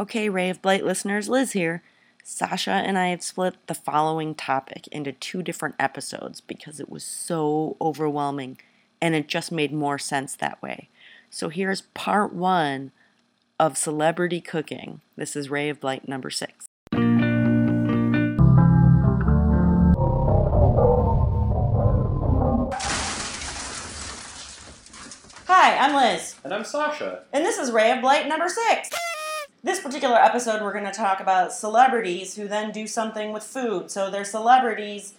Okay, Ray of Blight listeners, Liz here. Sasha and I have split the following topic into two different episodes because it was so overwhelming and it just made more sense that way. So here's part one of celebrity cooking. This is Ray of Blight number six. Hi, I'm Liz. And I'm Sasha. And this is Ray of Blight number six. This particular episode, we're going to talk about celebrities who then do something with food. So they're celebrities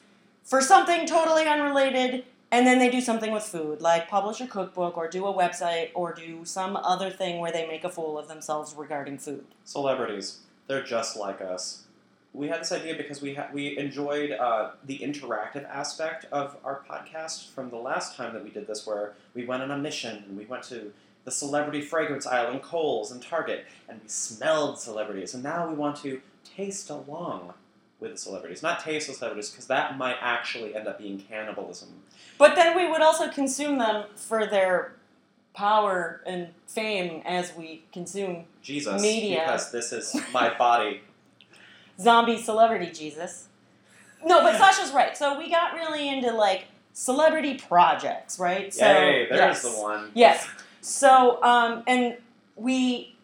for something totally unrelated, and then they do something with food, like publish a cookbook or do a website or do some other thing where they make a fool of themselves regarding food. Celebrities. They're just like us. We had this idea because we ha- we enjoyed uh, the interactive aspect of our podcast from the last time that we did this, where we went on a mission and we went to the celebrity fragrance aisle in Kohl's and Target, and we smelled celebrities. And now we want to taste along with the celebrities, not taste the celebrities, because that might actually end up being cannibalism. But then we would also consume them for their power and fame as we consume Jesus, Media. because this is my body. zombie celebrity Jesus. No, but Sasha's right. So we got really into like celebrity projects, right? So Yay, there's yes. the one. Yes. So um and we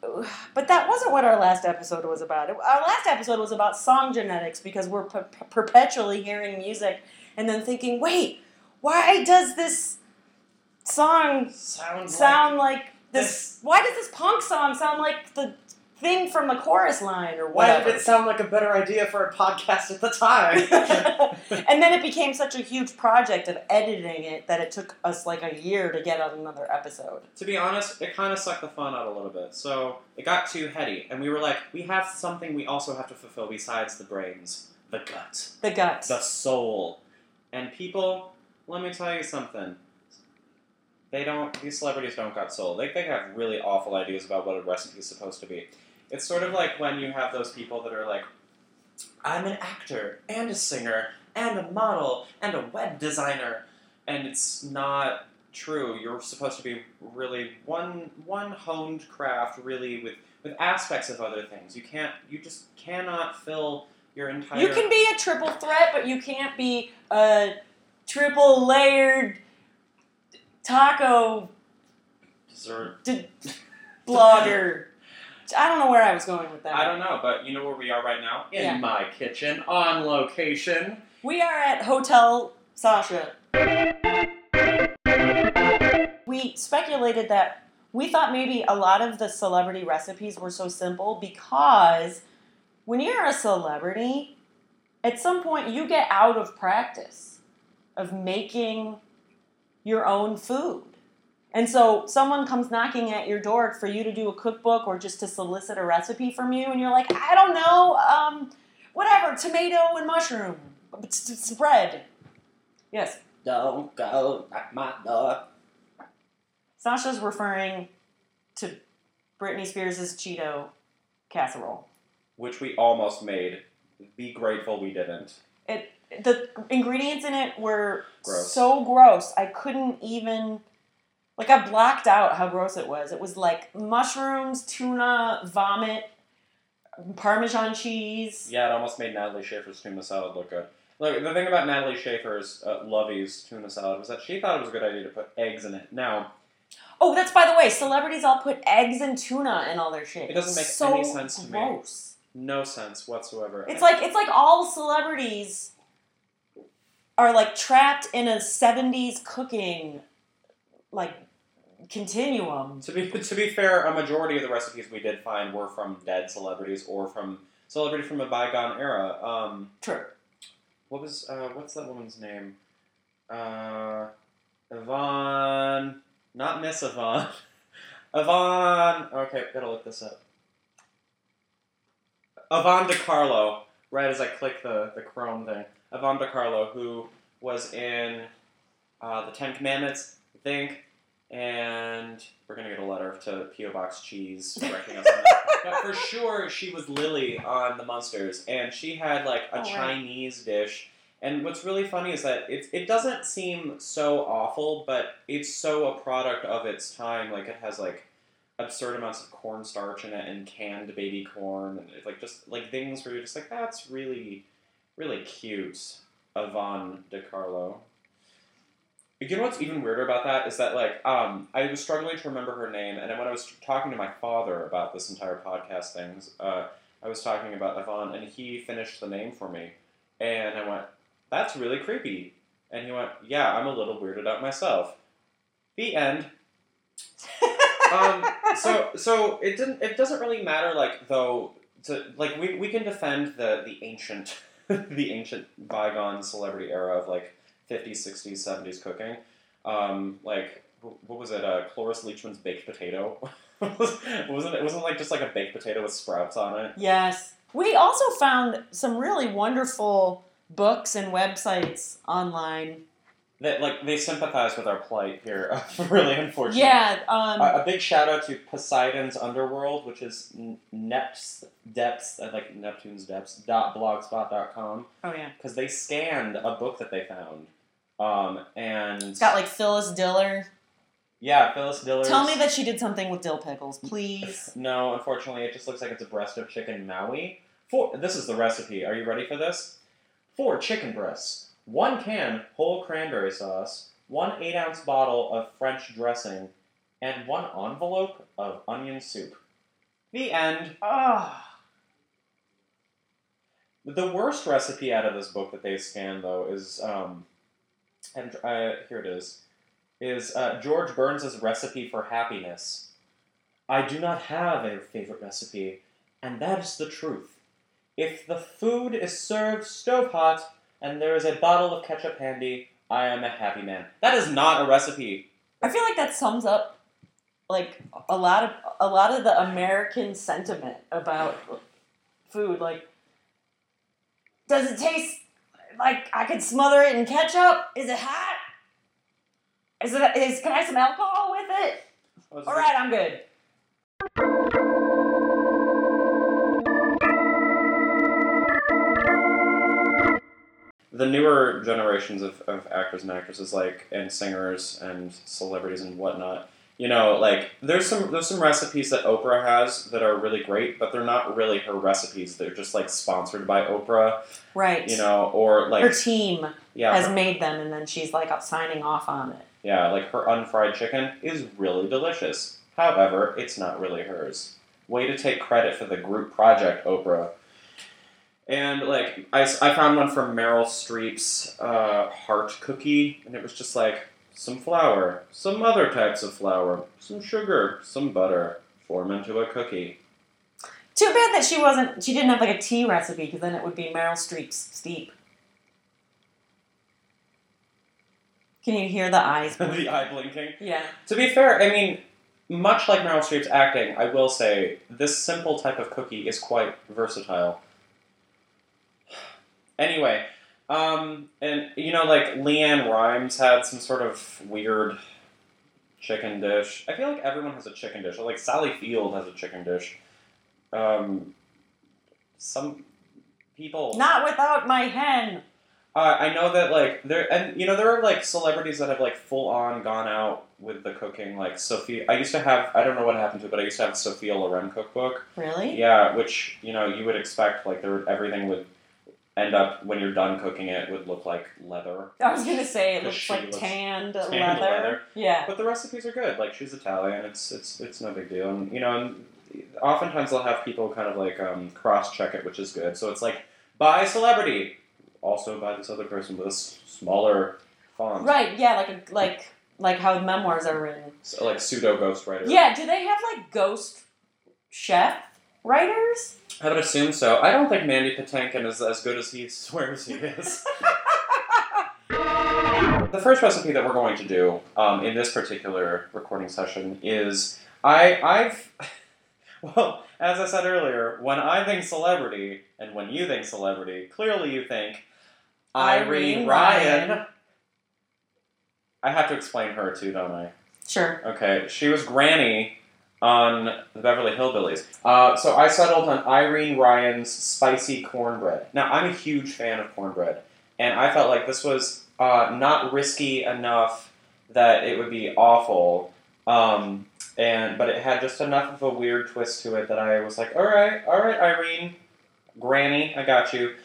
but that wasn't what our last episode was about. Our last episode was about song genetics because we're per- perpetually hearing music and then thinking, "Wait, why does this song Sounds sound like this, this- why does this punk song sound like the thing from the chorus line or Why whatever did it sound like a better idea for a podcast at the time? and then it became such a huge project of editing it that it took us like a year to get on another episode. to be honest, it kind of sucked the fun out a little bit. So it got too heady, and we were like, we have something we also have to fulfill besides the brains, the gut, The guts. the soul. And people, let me tell you something. They don't. These celebrities don't got soul. They they have really awful ideas about what a recipe is supposed to be. It's sort of like when you have those people that are like, I'm an actor and a singer and a model and a web designer, and it's not true. You're supposed to be really one one honed craft, really with with aspects of other things. You can't. You just cannot fill your entire. You can be a triple threat, but you can't be a triple layered taco dessert. d- blogger. I don't know where I was going with that. I don't know, but you know where we are right now? In Yeah. my kitchen, on location. We are at Hotel Sasha. We speculated that we thought maybe a lot of the celebrity recipes were so simple because when you're a celebrity, at some point you get out of practice of making your own food. And so someone comes knocking at your door for you to do a cookbook or just to solicit a recipe from you, and you're like, I don't know, um, whatever, tomato and mushroom, s- s- spread. Yes, Don't go at my door. Sasha's referring to Britney Spears' Cheeto casserole. Which we almost made. Be grateful we didn't. It the ingredients in it were Gross. so gross. I couldn't even like I blocked out how gross it was. It was like mushrooms, tuna, vomit, parmesan cheese. Yeah, it almost made Natalie Schafer's tuna salad look good. Look, the thing about Natalie Schafer's uh, Lovey's tuna salad was that she thought it was a good idea to put eggs in it. Now, Oh, that's by the way, celebrities all put eggs and tuna in all their shit. It doesn't make so any sense to me. no sense whatsoever. It's like it's like all celebrities are like trapped in a '70s cooking like continuum. To be to be fair, a majority of the recipes we did find were from dead celebrities or from celebrity from a bygone era. Um, True. what was uh, what's that woman's name? Uh, Yvonne, not Miss Yvonne. Yvonne. Okay, gotta look this up. Yvonne De Carlo. Right as I click the the Chrome thing, Yvonne De Carlo, who was in uh, the Ten Commandments, I think, and we're gonna get a letter to PO Box Cheese correcting us on that. But for sure, she was Lily on the Munsters, and she had like a Oh. Chinese dish. And what's really funny is that it, it doesn't seem so awful, but it's so a product of its time. Like it has like absurd amounts of cornstarch in it and canned baby corn and it's like just like things where you're just like that's really really cute Yvonne De Carlo. You know what's even weirder about that is that like um, I was struggling to remember her name, and then when I was talking to my father about this entire podcast things, uh, I was talking about Yvonne, and he finished the name for me, and I went, "That's really creepy," and he went, "Yeah, I'm a little weirded out myself." The end. um, so so it didn't it doesn't really matter like though to like we, we can defend the the ancient the ancient bygone celebrity era of like 50s 60s 70s cooking um, like what was it uh, Cloris Leachman's baked potato wasn't it wasn't like just like a baked potato with sprouts on it Yes. We also found some really wonderful books and websites online. that like they sympathize with our plight here really unfortunate Yeah, um, a, a big shout out to Poseidon's Underworld, which is Neps Depths, uh, like Neptune's Depths dot blogspot.com, oh yeah. because they scanned a book that they found. Um, and It's got like Phyllis Diller. yeah, Phyllis Diller. Tell me that she did something with dill pickles, please. No, unfortunately, it just looks like it's a breast of chicken Maui. Four. This is the recipe. Are you ready for this? Four chicken breasts, one can whole cranberry sauce, one eight ounce bottle of French dressing, and one envelope of onion soup. The end. Oh. The worst recipe out of this book that they scanned, though, is um, and uh, here it is, is uh, George Burns's recipe for happiness. I do not have a favorite recipe, and that is the truth. If the food is served stove hot and there is a bottle of ketchup handy, I am a happy man. That is not a recipe. I feel like that sums up like a lot of a lot of the American sentiment about food. Like, does it taste like I could smother it in ketchup? Is it hot? Is it? Is can I have some alcohol with it? All right, I'm good. the newer generations of, of actors and actresses like and singers and celebrities and whatnot you know like there's some there's some recipes that oprah has that are really great but they're not really her recipes they're just like sponsored by oprah Right. you know or like her team yeah has her- made them, and then she's like signing off on it. yeah like her unfried chicken is really delicious however it's not really hers way to take credit for the group project oprah and like I, I found one from Meryl Streep's uh, heart cookie, and it was just like some flour, some other types of flour, some sugar, some butter, form into a cookie. Too bad that she wasn't. She didn't have like a tea recipe, because then it would be Meryl Streep's steep. Can you hear the eyes? the eye blinking. yeah. To be fair, I mean, much like Meryl Streep's acting, I will say this simple type of cookie is quite versatile. Anyway, um, and you know, like LeAnn Rimes had some sort of weird chicken dish. I feel like everyone has a chicken dish. Like Sally Field has a chicken dish. Um, some people Not without my hen. uh, I know that like there and you know there are like celebrities that have like full on gone out with the cooking. Like Sophia, I used to have I don't know what happened to it, but I used to have Sophia Loren cookbook. Really? Yeah, which you know you would expect like there everything would end up when you're done cooking it would look like leather. I was gonna say it looks like looks- tanned, tanned leather. leather. Yeah. But the recipes are good. Like she's Italian. It's it's it's no big deal. And you know, and oftentimes they'll have people kind of like um, cross check it, which is good. So it's like by celebrity, also by this other person with a s- smaller font. Right. Yeah. Like a, like like how memoirs are written. So, like pseudo ghostwriter. Yeah. Do they have like ghost chef writers? I would assume so. I don't think Mandy Patinkin is as good as he swears he is. the first recipe that we're going to do um, in this particular recording session is I I've well as I said earlier when I think celebrity and when you think celebrity clearly you think Irene, Irene Ryan. Ryan. I have to explain her too, don't I? Sure. Okay, she was Granny on the Beverly Hillbillies. Uh, so I settled on Irene Ryan's spicy cornbread. Now I'm a huge fan of cornbread, and I felt like this was uh, not risky enough that it would be awful. Um, and but it had just enough of a weird twist to it that I was like, all right, all right, Irene, Granny, I got you.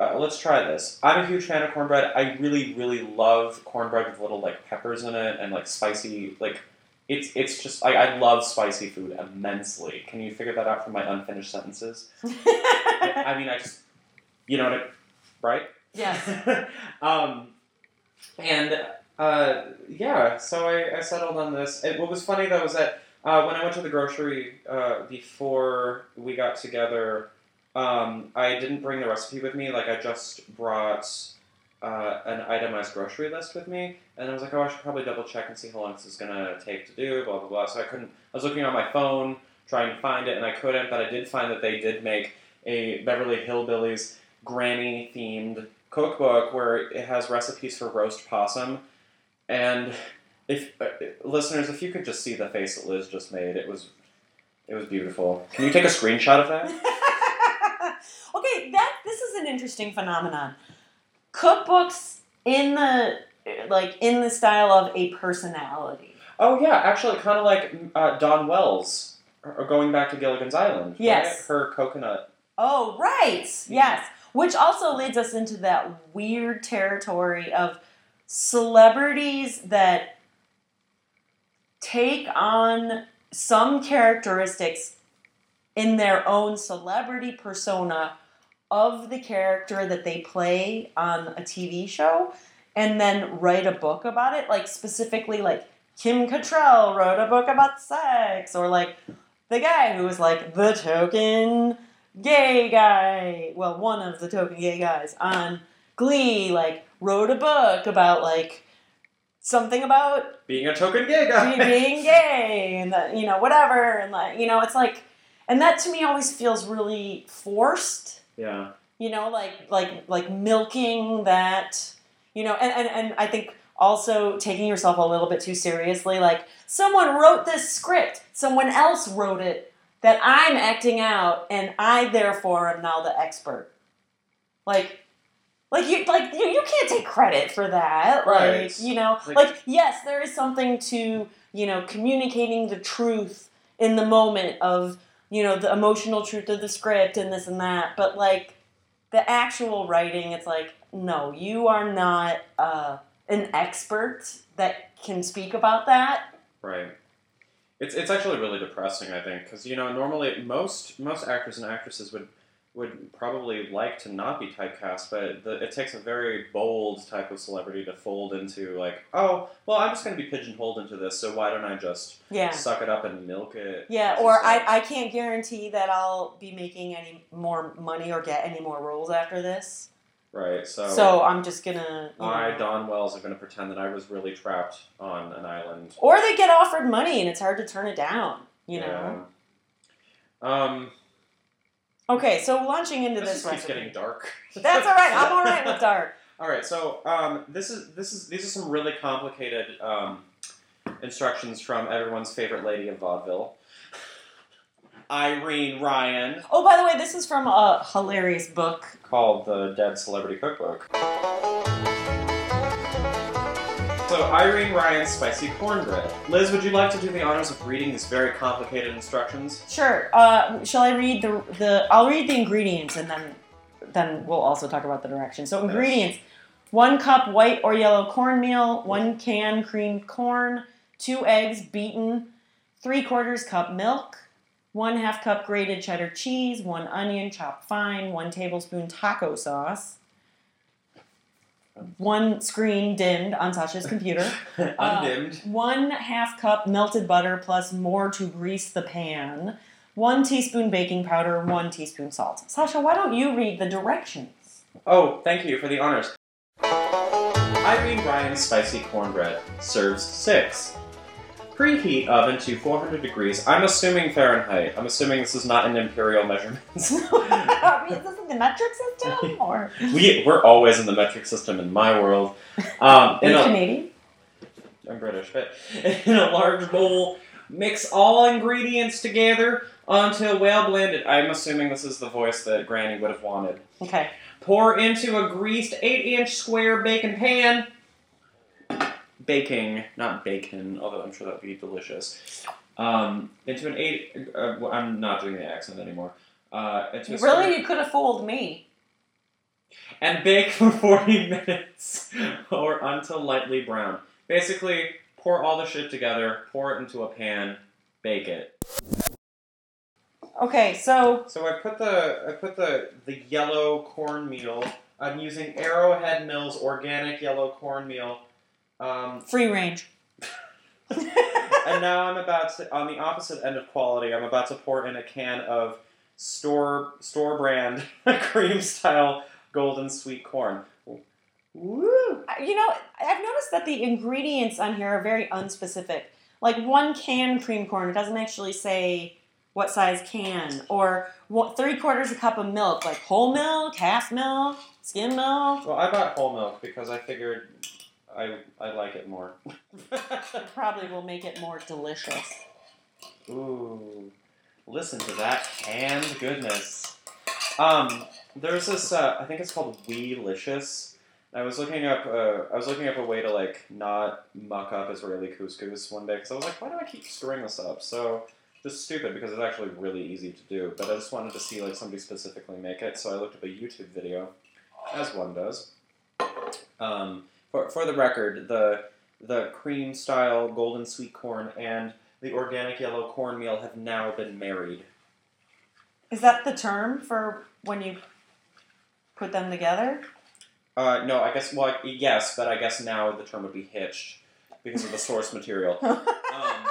Uh, let's try this. I'm a huge fan of cornbread. I really, really love cornbread with little like peppers in it and like spicy like. It's it's just I, I love spicy food immensely. Can you figure that out from my unfinished sentences? I mean, I just you know what, I, right? yes. um, and uh, yeah, so I, I settled on this. And what was funny though was that uh, when I went to the grocery uh, before we got together, um, I didn't bring the recipe with me. Like I just brought uh, an itemized grocery list with me, and I was like, oh, I should probably double check and see how long this is gonna take to do. Blah blah blah. So I couldn't. I was looking on my phone trying to find it, and I couldn't. But I did find that they did make a Beverly Hillbillies granny themed cookbook where it has recipes for roast possum. And if uh, listeners, if you could just see the face that Liz just made, it was it was beautiful. Can you take a screenshot of that? okay, that this is an interesting phenomenon. Cookbooks in the like in the style of a personality. Oh yeah, actually, kind of like uh, Dawn Wells, or going back to Gilligan's Island. right? Yes. her coconut. Oh, right. Yes. Which also leads us into that weird territory of celebrities that take on some characteristics in their own celebrity persona of the character that they play on a TV show and then write a book about it. Like, specifically, like Kim Cattrall wrote a book about sex, or like the guy who was like the token gay guy, well, one of the token gay guys on Glee, like, wrote a book about, like, something about Being a token gay guy. being gay and that, you know, whatever. And, like, you know, it's like, and that to me always feels really forced, yeah. you know, like, like, like milking that, you know, and, and, and I think also taking yourself a little bit too seriously. Like, someone wrote this script, someone else wrote it that I'm acting out, and I therefore am now the expert. Like, like you, like you, you can't take credit for that. Right. Like, you know, Like- like yes, there is something to you know communicating the truth in the moment of you know the emotional truth of the script and this and that, but like the actual writing, it's like no, you are not uh, an expert that can speak about that. Right. It's it's actually really depressing, I think, because you know normally most most actors and actresses would would probably like to not be typecast, but the, it takes a very bold type of celebrity to fold into like, oh, well, I'm just going to be pigeonholed into this, so why don't I just Yeah. suck it up and milk it? Yeah, or? I, I can't guarantee that I'll be making any more money or get any more roles after this. right. So, So I'm just gonna. I, know. Dawn Wells, are going to pretend that I was really trapped on an island. Or they get offered money and it's hard to turn it down. You know. Um, Okay, so launching into this this, keeps recipe. getting dark. That's all right. I'm all right with dark. All right, so um, this is this is these are some really complicated um, instructions from everyone's favorite lady of vaudeville, Irene Ryan, Oh, by the way, this is from a hilarious book. called the Dead Celebrity Cookbook. So Irene Ryan's spicy cornbread. Liz, would you like to do the honors of reading these very complicated instructions? Sure. Uh, shall I read the the? I'll read the ingredients and then then we'll also talk about the directions. So ingredients: one cup white or yellow cornmeal, one can creamed corn, two eggs beaten, three quarters cup milk, one half cup grated cheddar cheese, one onion chopped fine, one tablespoon taco sauce. One screen dimmed on Sasha's computer. Undimmed. Uh, one half cup melted butter plus more to grease the pan. One teaspoon baking powder, one teaspoon salt. Sasha, why don't you read the directions? Oh, thank you for the honors. Irene Ryan's spicy cornbread serves six. Preheat oven to 400 degrees. I'm assuming Fahrenheit. I'm assuming this is not an imperial measurement. is this in the metric system or we we're always in the metric system in my world. Um, in in a, Canadian? I'm British, but in a large bowl, mix all ingredients together until well blended. I'm assuming this is the voice that Granny would have wanted. Okay. Pour into a greased 8 inch square baking pan. Baking, not bacon, although I'm sure that would be delicious. um, into an eight. Uh, well, I'm not doing the accent anymore. Uh, Really, you could have fooled me. and bake for 40 minutes or until lightly brown. Basically, pour all the shit together, pour it into a pan, bake it. Okay, so So I put the I put the the yellow cornmeal. I'm using Arrowhead Mills organic yellow cornmeal. Um, free range. and now I'm about to on the opposite end of quality. I'm about to pour in a can of store store brand cream style golden sweet corn. Woo! you know, I've noticed that the ingredients on here are very unspecific. Like one can cream corn, it doesn't actually say what size can, or what, three quarters a cup of milk, like whole milk, half milk, skim milk. Well, I bought whole milk because I figured I I like it more. Probably will make it more delicious. Ooh, listen to that canned goodness. Um, there's this. Uh, I think it's called Weelicious. I was looking up. Uh, I was looking up a way to like not muck up Israeli couscous one day because I was like, why do I keep screwing this up? So just stupid because it's actually really easy to do. But I just wanted to see like somebody specifically make it, so I looked up a YouTube video, as one does. Um, for for the record, the the cream style golden sweet corn and the organic yellow cornmeal have now been married. Is that the term for when you put them together? Uh, no, I guess well, yes, but I guess now the term would be hitched because of the source material. Um,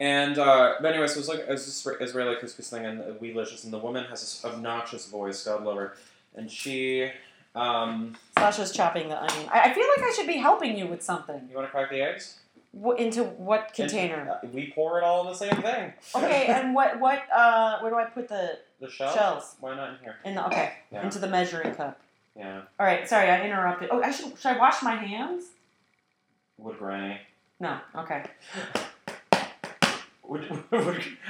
and uh, but anyways, it was like it was this Israeli couscous thing, and Weelicious, and the woman has this obnoxious voice, God love her, and she. Um, Sasha's chopping the onion. I, I feel like I should be helping you with something. you want to crack the eggs? Wh- into what container? And, uh, we pour it all in the same thing. Okay, and what what uh where do I put the the shell. shells? Why not in here? in the okay Yeah. into the measuring cup? Yeah. All right, sorry I interrupted. Oh, I should should I wash my hands? Would granny. No. Okay.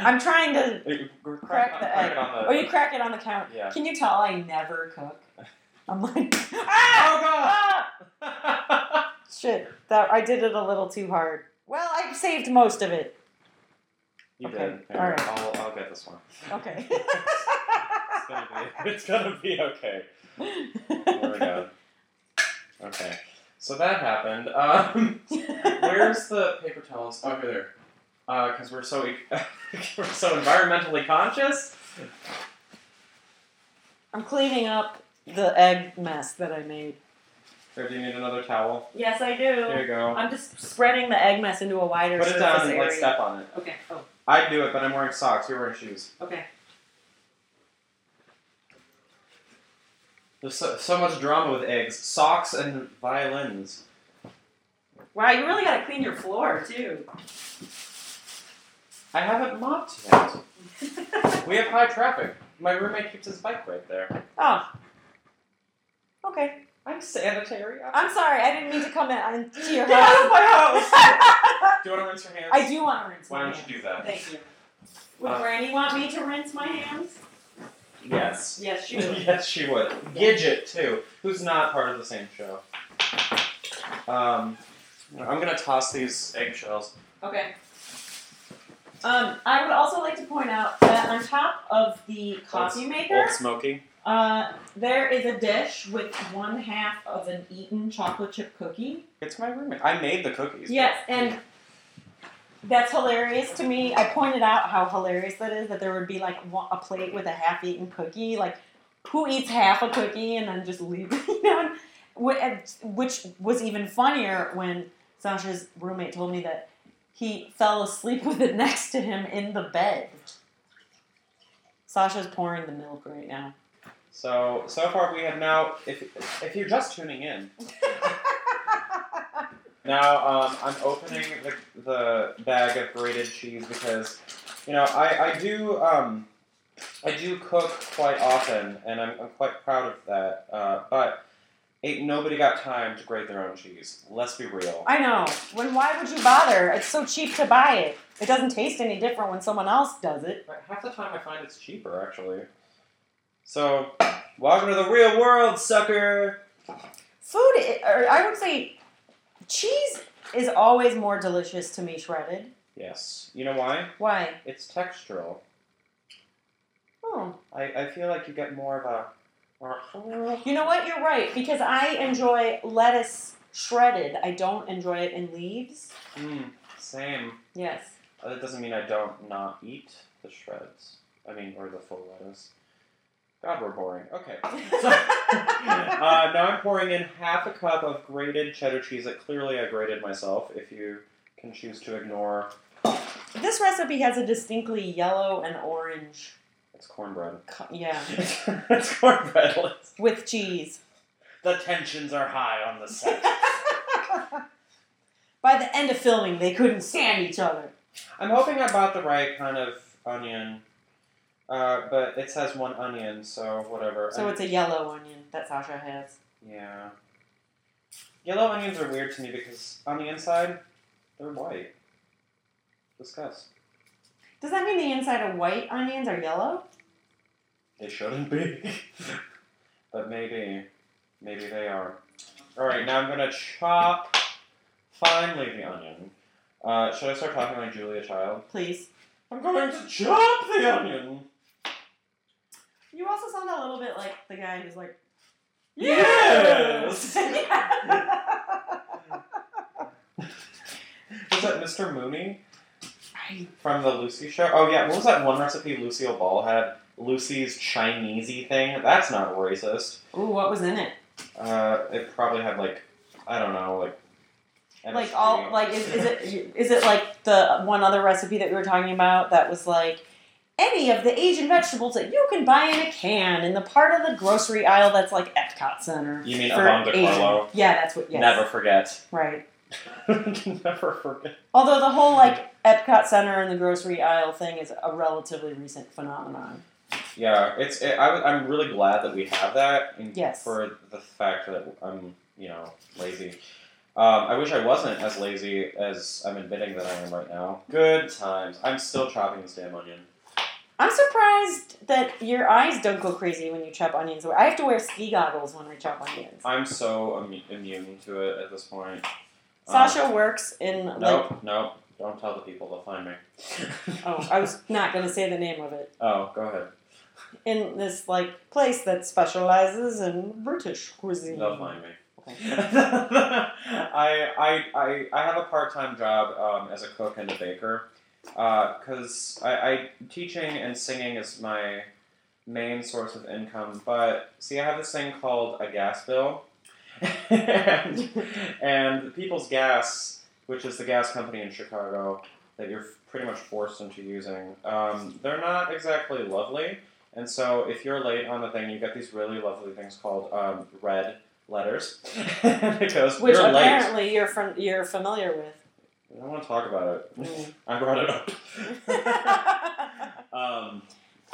I'm trying to. crack, Crack the egg. on the. Oh, you crack it on the counter. Yeah. Can you tell I never cook? I'm like, ah! Oh ah! god! Shit, that I did it a little too hard. Well, I saved most of it. you Okay, did. Alright. I'll, I'll get this one. Okay. It's gonna be, it's gonna be okay. There we go. Okay. So that happened. Um, where's the paper towels? Over there. Because we're so we're so environmentally conscious. I'm cleaning up the egg mess that I made. Here, do you need another towel? Yes, I do. Here do. you go. I'm just spreading the egg mess into a wider Put it surface down and area. like step on it. Okay. Oh, I'd do it, but I'm wearing socks. You're wearing shoes. okay. There's so, so much drama with eggs, socks, and violins. Wow, you really gotta clean your floor too. I haven't mopped yet. We have high traffic. My roommate keeps his bike right there. oh. Okay. I'm sanitary. I'm sorry, I didn't mean to come in into your Get out house. of my house! Do you want to rinse your hands? I do want to rinse Why my don't you do that? Thank you. Would Uh, Granny want me to rinse my hands? Yes. Yes, she would. yes, she would. Gidget too, who's not part of the same show. Um, I'm gonna toss these eggshells. Okay. Um, I would also like to point out that on top of the coffee maker, Old Smoky. uh, there is a dish with one half of an eaten chocolate chip cookie. It's my roommate. I made the cookies. Yes, and that's hilarious to me. I pointed out how hilarious that is that there would be like a plate with a half-eaten cookie. Like, who eats half a cookie and then just leave it? You know, which was even funnier when Sasha's roommate told me that he fell asleep with it next to him in the bed. Sasha's pouring the milk right now. So so far we have now. If if you're just tuning in, now um, I'm opening the, the bag of grated cheese because you know I I do um, I do cook quite often and I'm, I'm quite proud of that. Uh, but ain't nobody got time to grate their own cheese. Let's be real. I know. When why would you bother? It's so cheap to buy it. It doesn't taste any different when someone else does it. Half the time I find it's cheaper actually. So welcome to the real world, sucker. Food, i- or I would say, cheese is always more delicious to me shredded. Yes. You know why? Why? It's textural. Oh. I, I feel like you get more of a. more- You know what? You're right because I enjoy lettuce shredded. I don't enjoy it in leaves. Mm, same. Yes. Uh, That doesn't mean I don't not eat the shreds. I mean, or the full lettuce. God, we're boring. Okay. So, uh, now I'm pouring in half a cup of grated cheddar cheese that clearly I grated myself. If you can choose to ignore, this recipe has a distinctly yellow and orange. It's cornbread. co- Yeah, it's cornbread. With cheese. The tensions are high on the set. By the end of filming, they couldn't stand each other. I'm hoping I bought the right kind of onion, uh, but it says one onion, so whatever. So it's a yellow onion that Sasha has. Yeah. Yellow onions are weird to me because on the inside, they're white. Discuss. Does that mean the inside of white onions are yellow? They shouldn't be. but maybe. Maybe they are. Alright, now I'm gonna chop finely the onion. Uh, should I start talking like Julia Child? Please. I'm going to chop the onion! You also sound a little bit like the guy who's like, Yes! Yes! Was that Mr. Mooney? I- From the Lucy show? Oh yeah, what was that one recipe Lucille Ball had? Lucy's Chinesey thing? That's not racist. Ooh, what was in it? Uh, it probably had like, I don't know, like. Like all like is, is it is it like the one other recipe that we were talking about that was like any of the Asian vegetables that you can buy in a can in the part of the grocery aisle that's like Epcot Center. You mean Avant. Carlo? Yeah, that's what. Yes. Never forget. Right. Never forget. Although the whole like Epcot Center and the grocery aisle thing is a relatively recent phenomenon. Yeah, it's. It, I, I'm really glad that we have that. In, Yes. For the fact that I'm, you know, lazy. Um, I wish I wasn't as lazy as I'm admitting that I am right now. Good times. I'm still chopping this damn onion. I'm surprised that your eyes don't go crazy when you chop onions. I have to wear ski goggles when I chop onions. I'm so immu- immune to it at this point. Um, Sasha works in like Nope, nope. Don't tell the people. They'll find me. oh, I was not gonna say the name of it. Oh, go ahead. In this like place that specializes in British cuisine. They'll find me. Okay. I, I, I, I have a part time job um, as a cook and a baker because I, I teaching and singing is my main source of income. But see, I have this thing called a gas bill, and, and People's Gas, which is the gas company in Chicago that you're pretty much forced into using, um, they're not exactly lovely. And so, if you're late on the thing, you get these really lovely things called um, red letters. it goes, Which you're late. apparently you're from you're familiar with. I don't want to talk about it. Mm. I brought it up. um,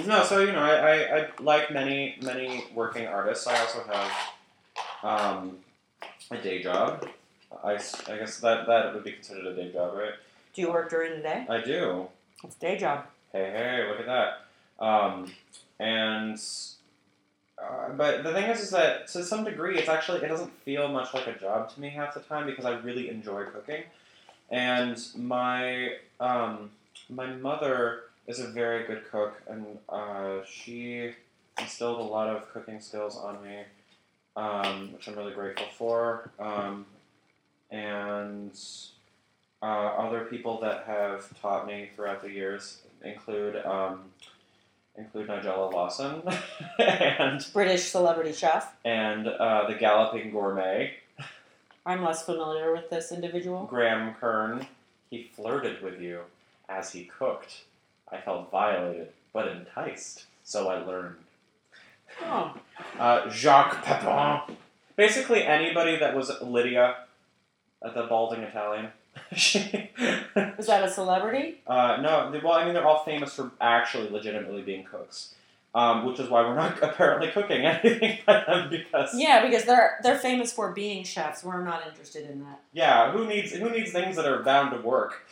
no, so you know, I, I, I like many many working artists. I also have um, a day job. I, I guess that that would be considered a day job, right? Do you work during the day? I do. It's a day job. Hey, hey, look at that. Um, and uh, but the thing is, is that to some degree, it's actually it doesn't feel much like a job to me half the time because I really enjoy cooking, and my um, my mother is a very good cook, and uh, she instilled a lot of cooking skills on me, um, which I'm really grateful for. Um, and uh, other people that have taught me throughout the years include um, include Nigella Lawson and British celebrity chef. and uh, the Galloping Gourmet I'm less familiar with this individual. Graham Kerr. He flirted with you as he cooked. I felt violated but enticed, so I learned. Oh, Uh, Jacques Pepin. Basically, anybody that was Lydia, uh, the balding Italian. is that a celebrity? uh, no, they- well, I mean, they're all famous for actually legitimately being cooks, um, which is why we're not apparently cooking anything by them because Yeah, because they're they're famous for being chefs. We're not interested in that. yeah, who needs who needs things that are bound to work?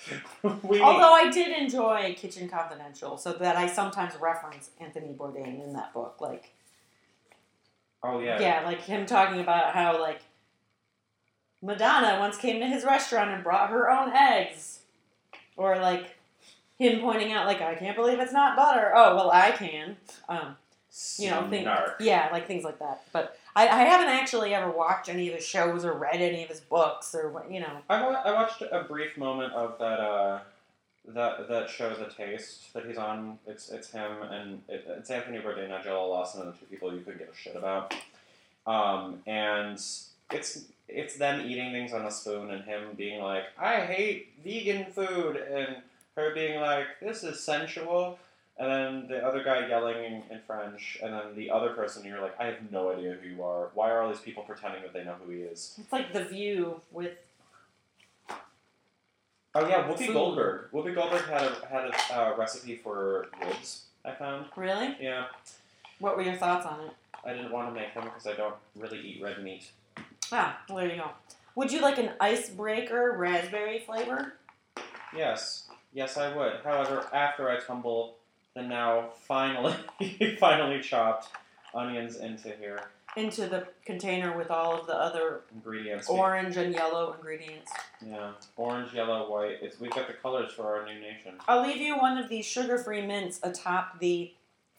we Although I did enjoy Kitchen Confidential, so that I sometimes reference Anthony Bourdain in that book. Like, oh yeah, yeah, like him talking about how like Madonna once came to his restaurant and brought her own eggs. or like him pointing out like I can't believe it's not butter. Oh well, I can. Um, you know, think, yeah, like things like that. But I, I haven't actually ever watched any of his shows or read any of his books or what you know. I, wa- I watched a brief moment of that uh, that that show, The Taste, that he's on. It's it's him and it, it's Anthony Bourdain, Nigella Lawson, and the two people you couldn't give a shit about. Um, and it's it's them eating things on a spoon and him being like, "I hate vegan food," and her being like, "This is sensual." And then the other guy yelling in, in French, and then the other person, you're like, I have no idea who you are. Why are all these people pretending that they know who he is? It's like The View with Oh yeah, Whoopi Food. Goldberg. Whoopi Goldberg had a had a uh, recipe for ribs. I found. really. Yeah, What were your thoughts on it? I didn't want to make them because I don't really eat red meat. Ah, well, there you go. Would you like an icebreaker raspberry flavor? Yes, yes, I would. However, after I tumble the now finally finally chopped onions into here, Into the container with all of the other ingredients. orange and yellow ingredients. Yeah, orange, yellow, white. It's we've got the colors for our new nation. I'll leave you one of these sugar-free mints atop the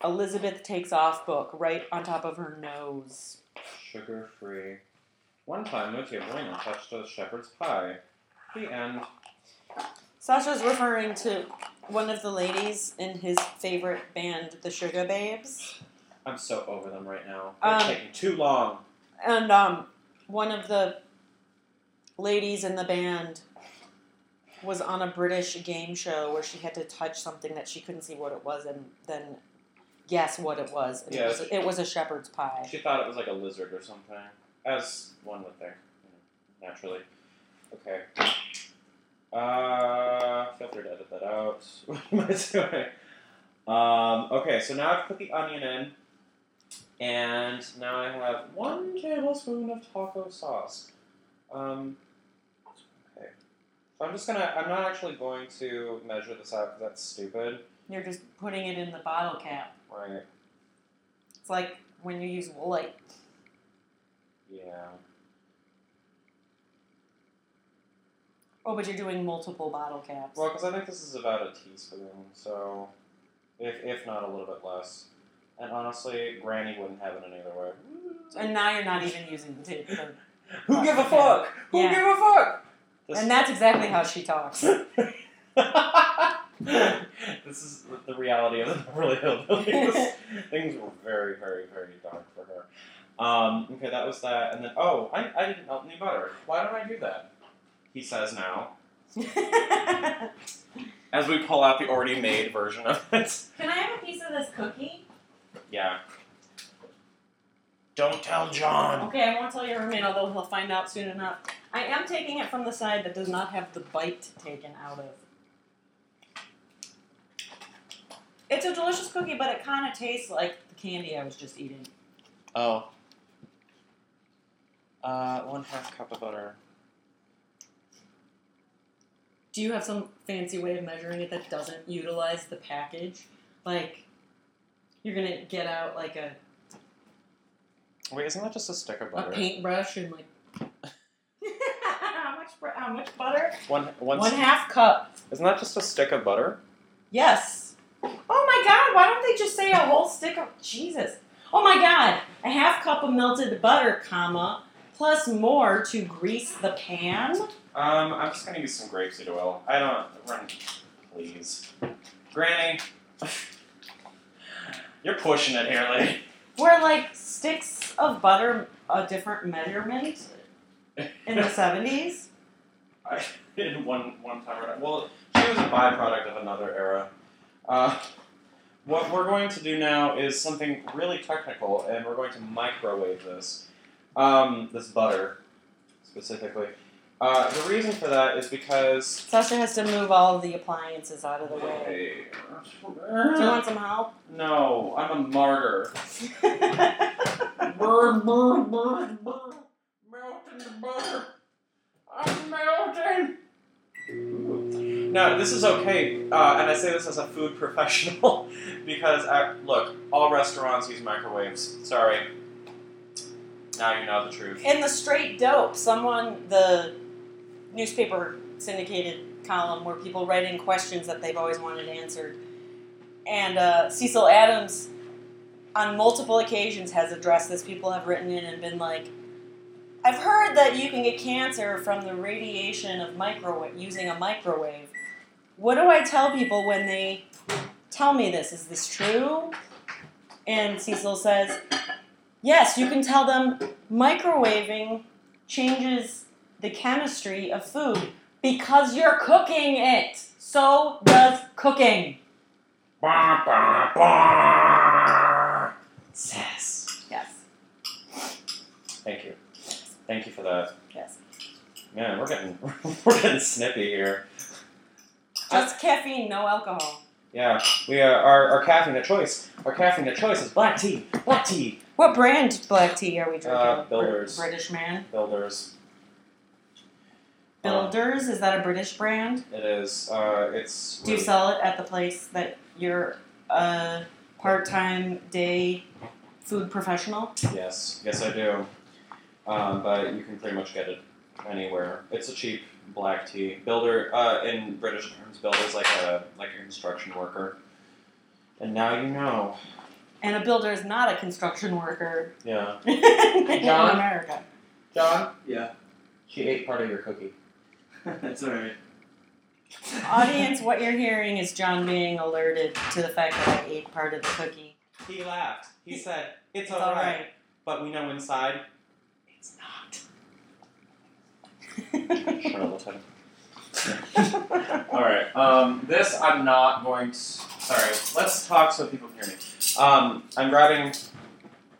Elizabeth Takes Off book, right on top of her nose. Sugar free. One time, Mutya Buena touched a shepherd's pie. The end. Sasha's referring to one of the ladies in his favorite band, the Sugababes. I'm so over them right now. They're Um, taking too long. And um, one of the ladies in the band was on a British game show where she had to touch something that she couldn't see what it was and then guess what it was. And Yeah, it, was it was a shepherd's pie. She thought it was like a lizard or something, as one would think, you know, naturally. Okay. Uh, feel free to edit that out. what am I doing? Um, okay, so now I've put the onion in, and now I have one tablespoon of taco sauce. Um, okay. So I'm just gonna, I'm not actually going to measure this out because that's stupid. You're just putting it in the bottle cap. Right. It's like when you use Woolite. Yeah. Oh, but you're doing multiple bottle caps. Well, because I think this is about a teaspoon, so if if not a little bit less. And honestly, Granny wouldn't have it any other way. and now you're not even using the tape. Who give a fuck? Who Yeah. give a fuck? This, And that's exactly how she talks. this is the reality of the Beverly Hillbillies. Things were very, very, very dark for her. Um, okay, that was that, and then oh, I, I didn't melt any butter. Why don't I do that? He says now, as we pull out the already made version of it. Can I have a piece of this cookie? Yeah. Don't tell John. Okay, I won't tell your roommate, although he'll find out soon enough. I am taking it from the side that does not have the bite taken out of. It's a delicious cookie, but it kind of tastes like the candy I was just eating. Oh. Uh, one half cup of butter. Do you have some fancy way of measuring it that doesn't utilize the package? Like, you're gonna get out like a, Wait, isn't that just a stick of butter? a butter? paintbrush and like. how much? br- How much butter? One, one, One half cup. Isn't that just a stick of butter? Yes. Oh my god, why don't they just say a whole stick of Jesus? Oh my god, a half cup of melted butter, comma, plus more to grease the pan? Um, I'm just gonna use some grapeseed oil. I don't. Run, please, Granny. You're pushing it here, lady. Were like sticks of butter a different measurement in the 70s? I, in one one time or another. Well, she was a byproduct of another era. Uh, what we're going to do now is something really technical, and we're going to microwave this. Um, this butter, specifically. Uh, the reason for that is because. Sasha has to move all of the appliances out of the way. Do you want some help? No, I'm a martyr. Burn, burn, burn, burn. Melting the butter. I'm melting. Now, this is okay, uh, and I say this as a food professional because, uh, look, all restaurants use microwaves. Sorry. Now you know the truth. In the straight dope, someone, the newspaper syndicated column where people write in questions that they've always wanted answered. And uh, Cecil Adams, on multiple occasions, has addressed this. People have written in and been like, I've heard that you can get cancer from the radiation of microwave using a microwave. What do I tell people when they tell me this? Is this true? And Cecil says, Yes, you can tell them microwaving changes the chemistry of food because you're cooking it. So does cooking. Bah, bah, bah. Sass. Yes. Thank you. Thank you for that. Yes. Man, we're getting we're getting snippy here. Just caffeine, no alcohol. Yeah, we are, our our caffeine of choice. Our caffeine of choice is black tea. Black tea. What brand black tea are we drinking? Uh, Br- Builders. British man. Builders. Uh, Builders, is that a British brand? it is. Uh, it's. Do you sell it at the place that you're a part time day food professional? Yes, yes, I do. Um, but you can pretty much get it anywhere. It's a cheap black tea. Builder, uh, in British terms, builder's like a like a construction worker. And now you know. And a builder is not a construction worker Yeah. in John? America. John, Yeah, she ate part of your cookie. that's alright. Audience, what you're hearing is John being alerted to the fact that I ate part of the cookie. He laughed. He said, "It's, It's all all right. right. but we know inside it's not. Charlatan. All right. Um, this I'm not going to. Sorry. Let's talk so people can hear me. Um, I'm grabbing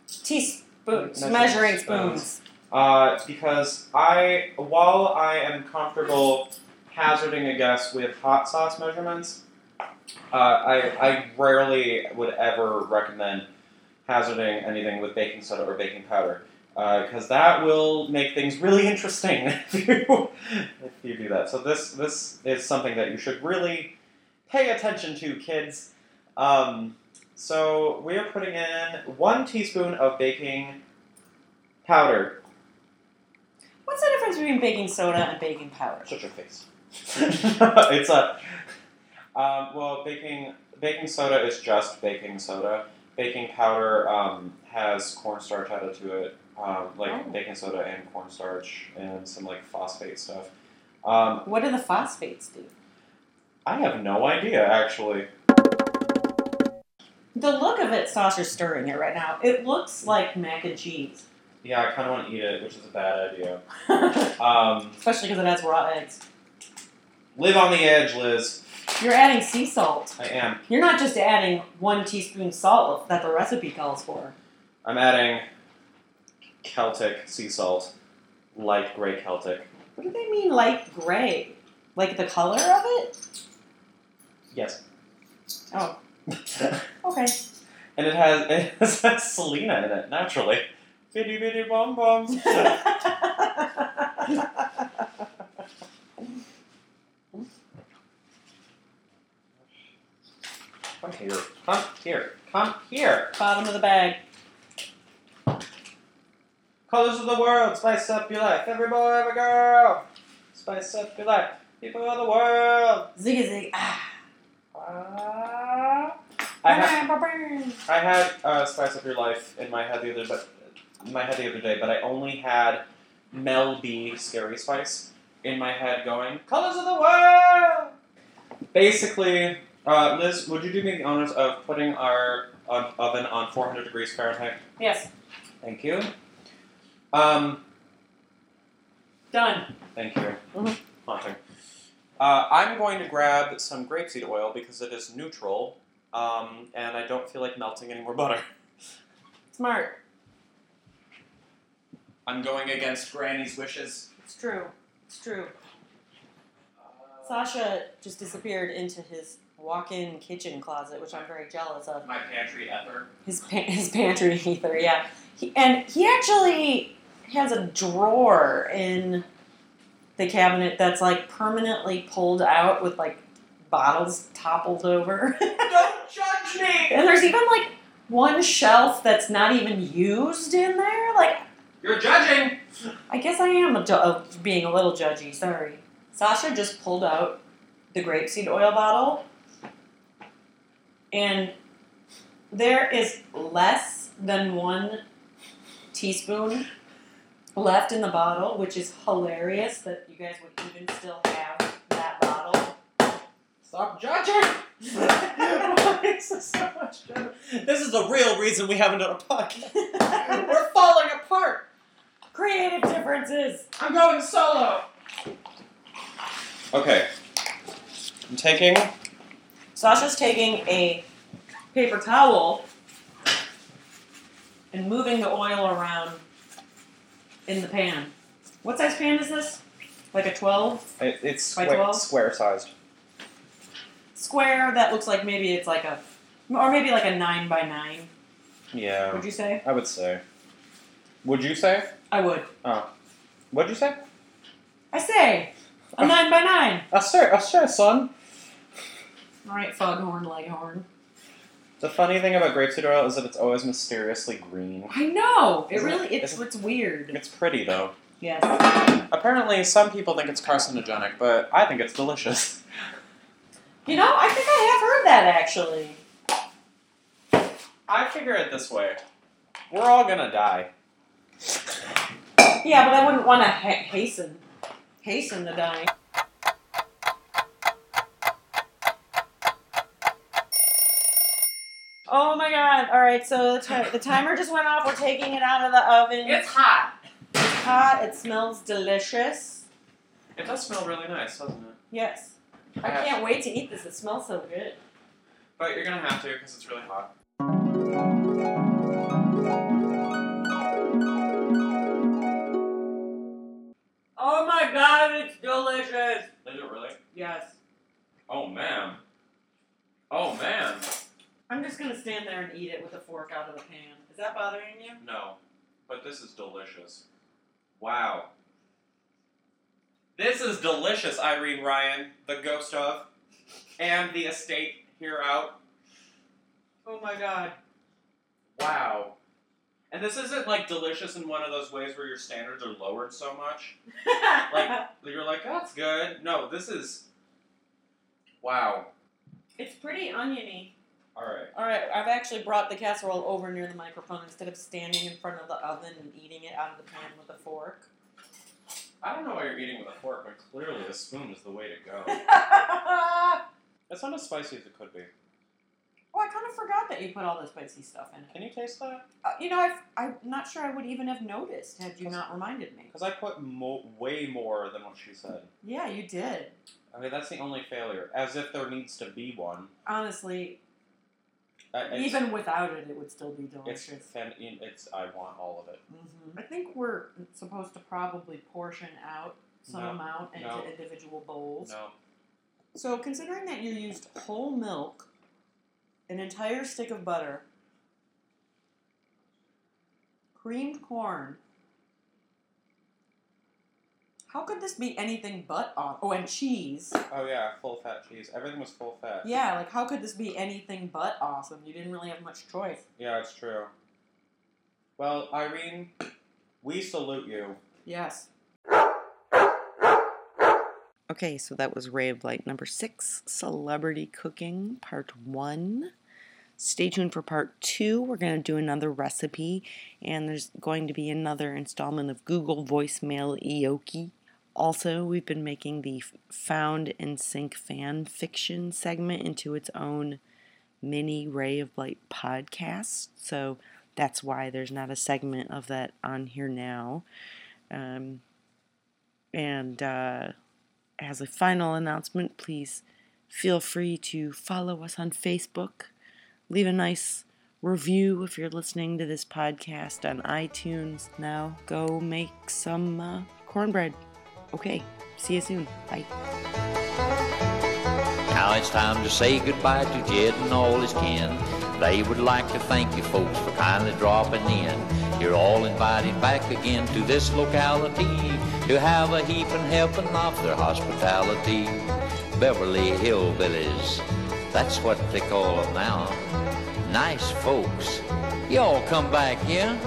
Teaspoons, Measuring measuring spoons. spoons. uh, because I, while I am comfortable hazarding a guess with hot sauce measurements, uh, I I rarely would ever recommend hazarding anything with baking soda or baking powder. Because that will make things really interesting if you if you do that. So this this is something that you should really pay attention to, kids. Um, so we are putting in one teaspoon of baking powder. What's the difference between baking soda and baking powder? Shut your face. it's a um, well, baking baking soda is just baking soda. Baking powder um, has cornstarch added to it, um, like Oh. baking soda and cornstarch and some like phosphate stuff. Um, What do the phosphates do? I have no idea actually. The look of it, Sacha's stirring it right now. It looks like mac and cheese. Yeah, I kind of want to eat it, which is a bad idea. Um, Especially because it has raw eggs. live on the edge, Liz. You're adding sea salt. I am. You're not just adding one teaspoon salt that the recipe calls for. I'm adding Celtic sea salt, light gray Celtic. What do they mean light gray? Like the color of it? Yes. Oh, okay. And it has it has Selena in it naturally. Bitty bitty bum bum. Come here. Come here. Come here. Bottom of the bag. Colors of the world, spice up your life. Every boy, every girl, spice up your life. People of the world. Zig zig. Ah. Ah. I had I had uh, spice up your life in my head the other but my head the other day, but I only had Mel B scary spice in my head going colors of the world. Basically, uh, Liz, would you do me the honors of putting our uh, oven on 400 degrees Fahrenheit? Yes. Thank you. Um, Done. Thank you. Mhm. Haunting. Uh, I'm going to grab some grapeseed oil because it is neutral, um, and I don't feel like melting any more butter. Smart. I'm going against Granny's wishes. It's true. It's true. Sacha just disappeared into his walk-in kitchen closet, which I'm very jealous of. My pantry ether. His pa- his pantry ether, yeah. He, and he actually has a drawer in the cabinet that's like permanently pulled out with like bottles toppled over. Don't judge me! and there's even like one shelf that's not even used in there. Like You're judging! I guess I am a uh, being a little judgy. Sorry. Sacha just pulled out the grapeseed oil bottle, and there is less than one teaspoon left in the bottle, which is hilarious that you guys would even still have that bottle. Stop judging! Why is this so much judging? This is the real reason we haven't done a podcast. We're falling apart. Creative differences. I'm going solo. Okay. I'm taking. Sacha's taking a paper towel and moving the oil around in the pan. What size pan is this? Like a 12 It, it's By squa- 12? square sized. square that looks like maybe it's like a, or maybe like a 9 by 9 Yeah, Would you say? I would say. Would you say? I would. Oh, what'd you say? I say a uh, 9 by 9 I say, I say, son. Alright, foghorn, leghorn. The funny thing about grapeseed oil is that it's always mysteriously green. I know! It Isn't really, it- it's, isn't- it's weird. It's pretty though. Yes. Apparently, some people think it's carcinogenic, but I think it's delicious. You know, I think I have heard that actually. I figure it this way: we're all gonna die. Yeah, but I wouldn't want to ha- hasten, hasten the dying. Oh my god! All right, so the, ti- the timer just went off. We're taking it out of the oven. It's hot. It's hot. It smells delicious. It does smell really nice, doesn't it? Yes. I can't wait to eat this. It smells so good. But you're gonna have to because it's really hot. Oh my god! It's delicious. Is it really? Yes. Oh man. Oh man. I'm just gonna stand there and eat it with a fork out of the pan. Is that bothering you? No, but this is delicious. Wow. This is delicious, Irene Ryan, the ghost of, and the estate here out. Oh my god. Wow. And this isn't like delicious in one of those ways where your standards are lowered so much. Like you're like, that's good. No, this is wow. it's pretty oniony. Alright. All right, I've actually brought the casserole over near the microphone instead of standing in front of the oven and eating it out of the pan with a fork. I don't know why you're eating with a fork, but clearly a spoon is the way to go. It's not as spicy as it could be. Oh, I kind of forgot that you put all the spicy stuff in it. Can you taste that? Uh, you know, I've, I'm not sure I would even have noticed had you not reminded me. Because I put mo- way more than what she said. Yeah, you did. I mean, that's the only failure. As if there needs to be one. Honestly, It's, even without it, it would still be it's, delicious. fan- it's I want all of it. hmm I think we're supposed to probably portion out some No, amount into no. individual bowls. No, So, considering that you used whole milk, an entire stick of butter, creamed corn, how could this be anything but awesome? Oh, and cheese. oh yeah, full fat cheese. Everything was full fat. Yeah, like how could this be anything but awesome? You didn't really have much choice. Yeah, it's true. Well, Irene, we salute you. Yes. Okay, so that was Ray of Blight number six, Celebrity Cooking, part one. Stay tuned for part two. We're going to do another recipe, and there's going to be another installment of Google Voicemail Ioki. Also, we've been making the Found and Sync fan fiction segment into its own mini Ray of Blight podcast. So that's why there's not a segment of that on here now. Um, and uh, as a final announcement, please feel free to follow us on Facebook. Leave a nice review if you're listening to this podcast on iTunes. Now go make some uh, cornbread. Okay, see you soon. Bye. Now it's time to say goodbye to Jed and all his kin. They would like to thank you folks for kindly dropping in. You're all invited back again to this locality to have a heaping helping of their hospitality. Beverly Hillbillies, that's what they call them now. Nice folks. Y'all come back, yeah?